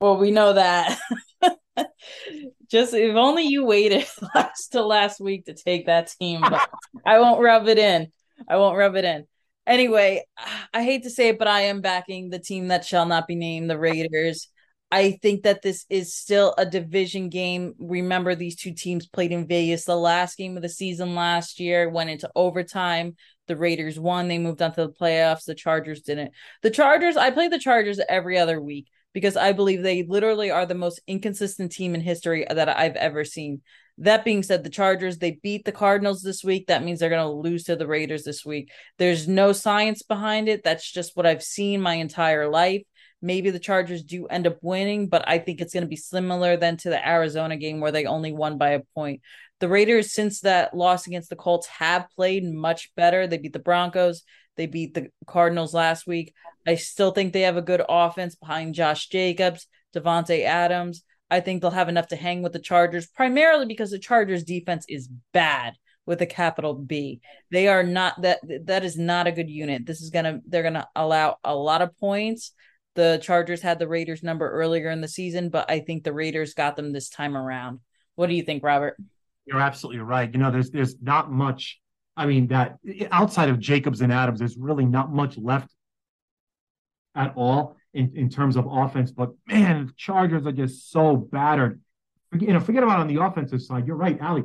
Well, we know that. Just if only you waited last to last week to take that team. I won't rub it in. I won't rub it in. Anyway, I hate to say it, but I am backing the team that shall not be named, the Raiders. I think that this is still a division game. Remember, these two teams played in Vegas the last game of the season last year, went into overtime. The Raiders won. They moved on to the playoffs. The Chargers didn't. The Chargers, I play the Chargers every other week because I believe they literally are the most inconsistent team in history that I've ever seen. That being said, the Chargers, they beat the Cardinals this week. That means they're going to lose to the Raiders this week. There's no science behind it. That's just what I've seen my entire life. Maybe the Chargers do end up winning, but I think it's going to be similar than to the Arizona game where they only won by a point. The Raiders, since that loss against the Colts, have played much better. They beat the Broncos. They beat the Cardinals last week. I still think they have a good offense behind Josh Jacobs, Davante Adams. I think they'll have enough to hang with the Chargers, primarily because the Chargers defense is bad with a capital B. They are not that that is not a good unit. This is gonna they're gonna allow a lot of points. The Chargers had the Raiders number earlier in the season, but I think the Raiders got them this time around. What do you think, Robert? You're absolutely right. You know, there's there's not much. I mean, that outside of Jacobs and Adams, there's really not much left at all in, in terms of offense. But man, Chargers are just so battered. You know, forget about on the offensive side. You're right, Ali.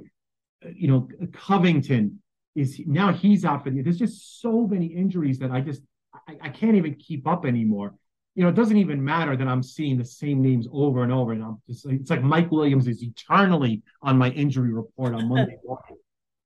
Uh, you know, Covington is now he's out for the. There's just so many injuries that I just I, I can't even keep up anymore. You know, it doesn't even matter that I'm seeing the same names over and over. And I'm just it's like Mike Williams is eternally on my injury report on Monday morning.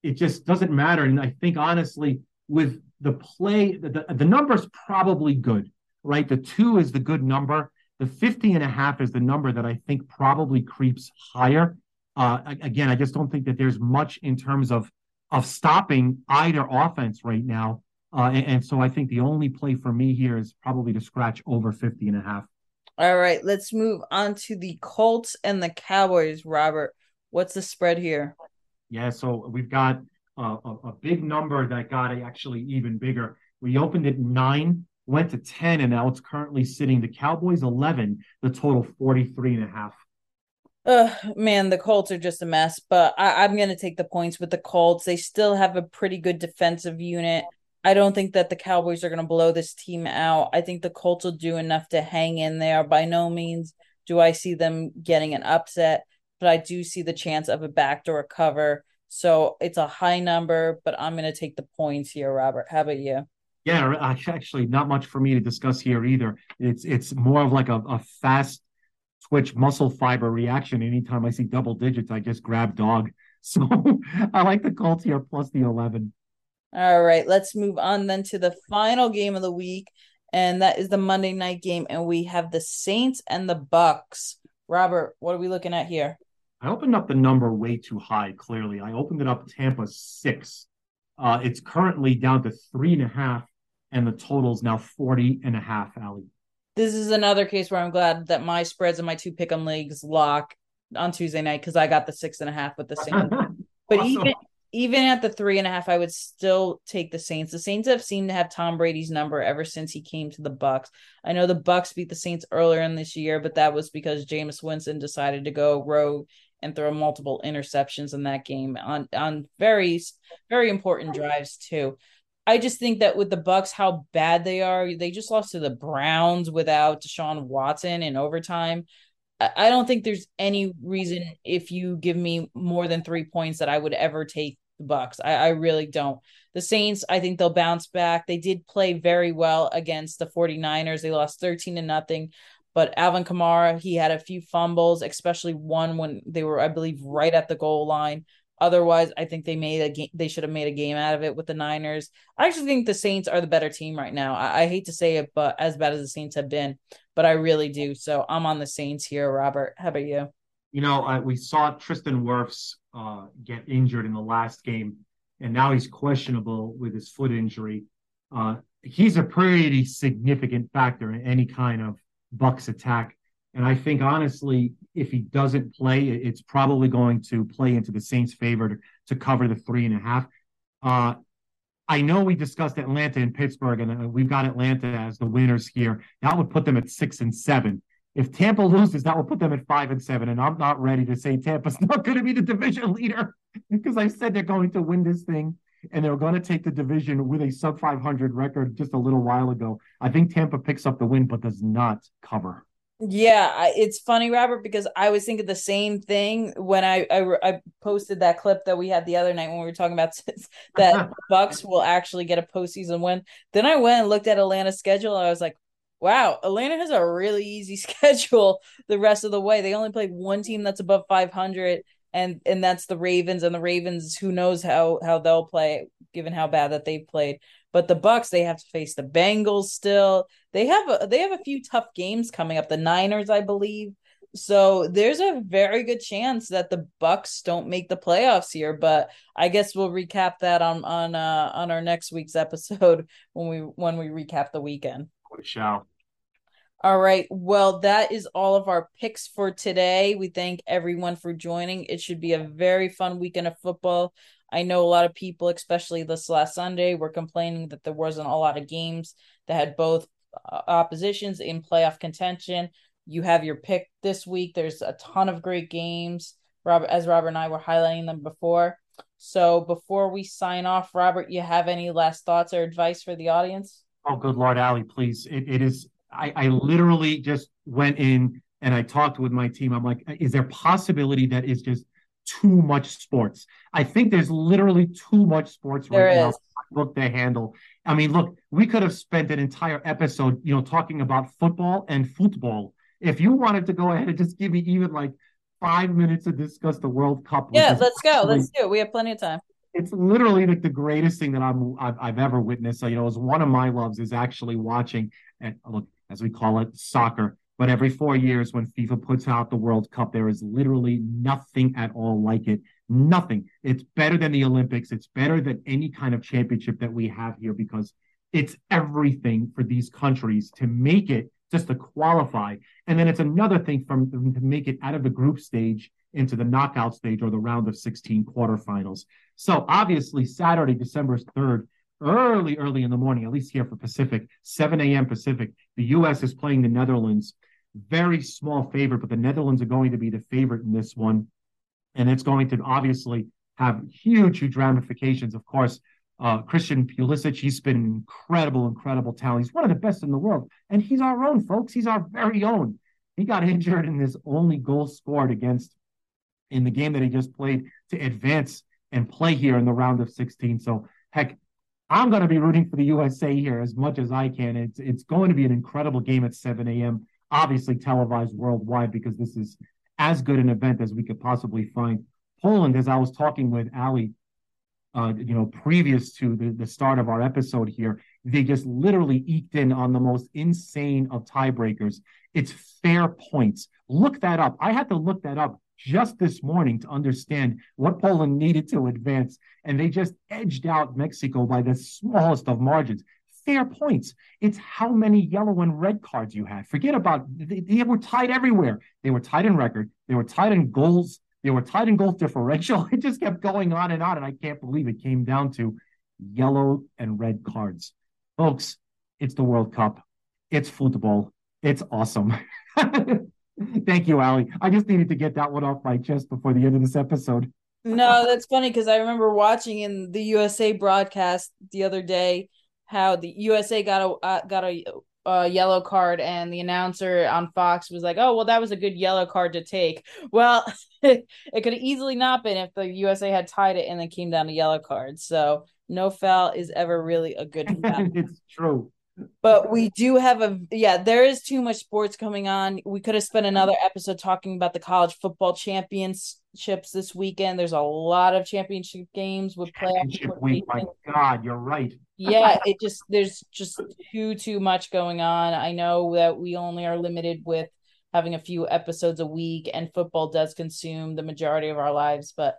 It just doesn't matter. And I think honestly, with the play, the, the, the number's probably good right? The two is the good number. The 50 and a half is the number that I think probably creeps higher. Uh, again, I just don't think that there's much in terms of of stopping either offense right now. Uh, and, and, so I think the only play for me here is probably to scratch over 50 and a half. All right, let's move on to the Colts and the Cowboys, Robert. What's the spread here? Yeah, so we've got a, a big number that got actually even bigger. We opened at nine went to 10 and now it's currently sitting the Cowboys 11, the total 43 and a half. Uh, man, the Colts are just a mess, but I, I'm going to take the points with the Colts. They still have a pretty good defensive unit. I don't think that the Cowboys are going to blow this team out. I think the Colts will do enough to hang in there. By no means do I see them getting an upset, but I do see the chance of a backdoor cover. So it's a high number, but I'm going to take the points here, Robert. How about you? Yeah, actually, not much for me to discuss here either. It's it's more of like a, a fast twitch muscle fiber reaction anytime I see double digits. I just grab dog. So I like the Colts here plus the 11. All right, let's move on then to the final game of the week, and that is the Monday night game, and we have the Saints and the Bucks. Robert, what are we looking at here? I opened up the number way too high. Clearly, I opened it up Tampa six. Uh, it's currently down to three and a half, and the total is now 40 and a half. Ali, this is another case where I'm glad that my spreads and my two pick 'em leagues lock on Tuesday night because I got the six and a half with the Saints. but awesome. even even at the three and a half, I would still take the Saints. The Saints have seemed to have Tom Brady's number ever since he came to the Bucks. I know the Bucks beat the Saints earlier in this year, but that was because Jameis Winston decided to go rogue and throw multiple interceptions in that game on on very very important drives too. I just think that with the Bucks, how bad they are, they just lost to the Browns without Deshaun Watson in overtime. I don't think there's any reason if you give me more than three points that I would ever take the Bucks. I, I really don't. The Saints, I think they'll bounce back. They did play very well against the 49ers. They lost 13 to nothing. But Alvin Kamara, he had a few fumbles, especially one when they were, I believe, right at the goal line. Otherwise, I think they made a game. They should have made a game out of it with the Niners. I actually think the Saints are the better team right now. I, I hate to say it, but as bad as the Saints have been, but I really do. So I'm on the Saints here. Robert, how about you? You know, we saw Tristan Wirfs uh, get injured in the last game, and now he's questionable with his foot injury. Uh, he's a pretty significant factor in any kind of Bucks attack. And I think honestly, if he doesn't play, it's probably going to play into the Saints' favor to, to cover the three and a half. Uh, I know we discussed Atlanta and Pittsburgh, and uh, we've got Atlanta as the winners here. That would put them at six and seven. If Tampa loses, that will put them at five and seven. And I'm not ready to say Tampa's not going to be the division leader because I said they're going to win this thing and they're going to take the division with a sub 500 record just a little while ago. I think Tampa picks up the win, but does not cover. Yeah, it's funny, Robert, because I was thinking the same thing when I, I, I posted that clip that we had the other night when we were talking about that uh-huh. Bucks will actually get a postseason win. Then I went and looked at Atlanta's schedule. I was like, wow, Atlanta has a really easy schedule the rest of the way. They only play one team that's above 500 and and that's the Ravens and the Ravens who knows how how they'll play given how bad that they've played but the Bucks they have to face the Bengals still they have a they have a few tough games coming up the Niners I believe so there's a very good chance that the Bucks don't make the playoffs here but I guess we'll recap that on on uh on our next week's episode when we when we recap the weekend we shall all right. Well, that is all of our picks for today. We thank everyone for joining. It should be a very fun weekend of football. I know a lot of people, especially this last Sunday, were complaining that there wasn't a lot of games that had both uh, oppositions in playoff contention. You have your pick this week. There's a ton of great games. Robert, as Robert and I were highlighting them before. So before we sign off, Robert, you have any last thoughts or advice for the audience? Oh, good Lord, Ali, please. It, it is I, I literally just went in and I talked with my team. I'm like, is there possibility that is just too much sports? I think there's literally too much sports there right is. now. Look, they handle. I mean, look, we could have spent an entire episode, you know, talking about football and football. If you wanted to go ahead and just give me even like five minutes to discuss the World Cup. Yeah, let's go. Let's do it. We have plenty of time. It's literally like the greatest thing that I'm I've, I've ever witnessed. So, you know, as one of my loves is actually watching and look as we call it, soccer. But every four years, when FIFA puts out the World Cup, there is literally nothing at all like it. Nothing. It's better than the Olympics. It's better than any kind of championship that we have here because it's everything for these countries to make it just to qualify. And then it's another thing from to make it out of the group stage into the knockout stage or the round of 16 quarterfinals. So obviously, Saturday, December 3rd, early, early in the morning, at least here for Pacific, 7 a.m. Pacific. The U.S. is playing the Netherlands. Very small favorite, but the Netherlands are going to be the favorite in this one. And it's going to obviously have huge, huge ramifications. Of course, uh, Christian Pulisic, he's been incredible, incredible talent. He's one of the best in the world. And he's our own, folks. He's our very own. He got injured in his only goal scored against in the game that he just played to advance and play here in the round of 16. So, heck, I'm going to be rooting for the USA here as much as I can. It's it's going to be an incredible game at 7 a.m. obviously televised worldwide because this is as good an event as we could possibly find. Poland, as I was talking with Ali, uh, you know, previous to the, the start of our episode here, they just literally eked in on the most insane of tiebreakers. It's fair points. Look that up. I had to look that up just this morning to understand what Poland needed to advance, and they just edged out Mexico by the smallest of margins. Fair points. It's how many yellow and red cards you had. Forget about they, they were tied everywhere. They were tied in record. They were tied in goals. They were tied in goal differential. It just kept going on and on, and I can't believe it came down to yellow and red cards. Folks, it's the World Cup. It's football. It's awesome. Thank you, Ali. I just needed to get that one off my chest before the end of this episode. no, that's funny because I remember watching in the USA broadcast the other day how the USA got a uh, got a, a yellow card and the announcer on Fox was like, "Oh, well, that was a good yellow card to take." Well, it could have easily not been if the USA had tied it and then came down to yellow cards. So no foul is ever really a good foul. it's true but we do have a yeah there is too much sports coming on. We could have spent mm-hmm. another episode talking about the college football championships this weekend. There's a lot of championship games with playoff week my god you're right. Yeah it just there's just too too much going on. I know that we only are limited with having a few episodes a week and football does consume the majority of our lives but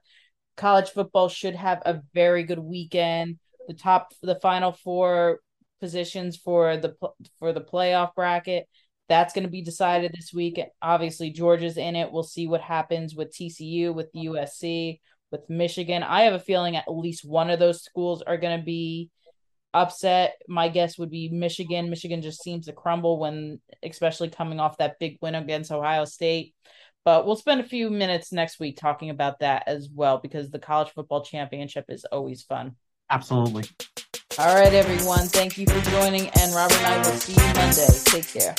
college football should have a very good weekend. The top the final four positions for the for the playoff bracket. That's going to be decided this week. Obviously, Georgia's in it. We'll see what happens with TCU, with USC, with Michigan. I have a feeling at least one of those schools are going to be upset. My guess would be Michigan. Michigan just seems to crumble when, especially coming off that big win against Ohio State. But we'll spend a few minutes next week talking about that as well because the college football championship is always fun. Absolutely. All right, everyone. Thank you for joining. And Robert and I will see you Monday. Take care.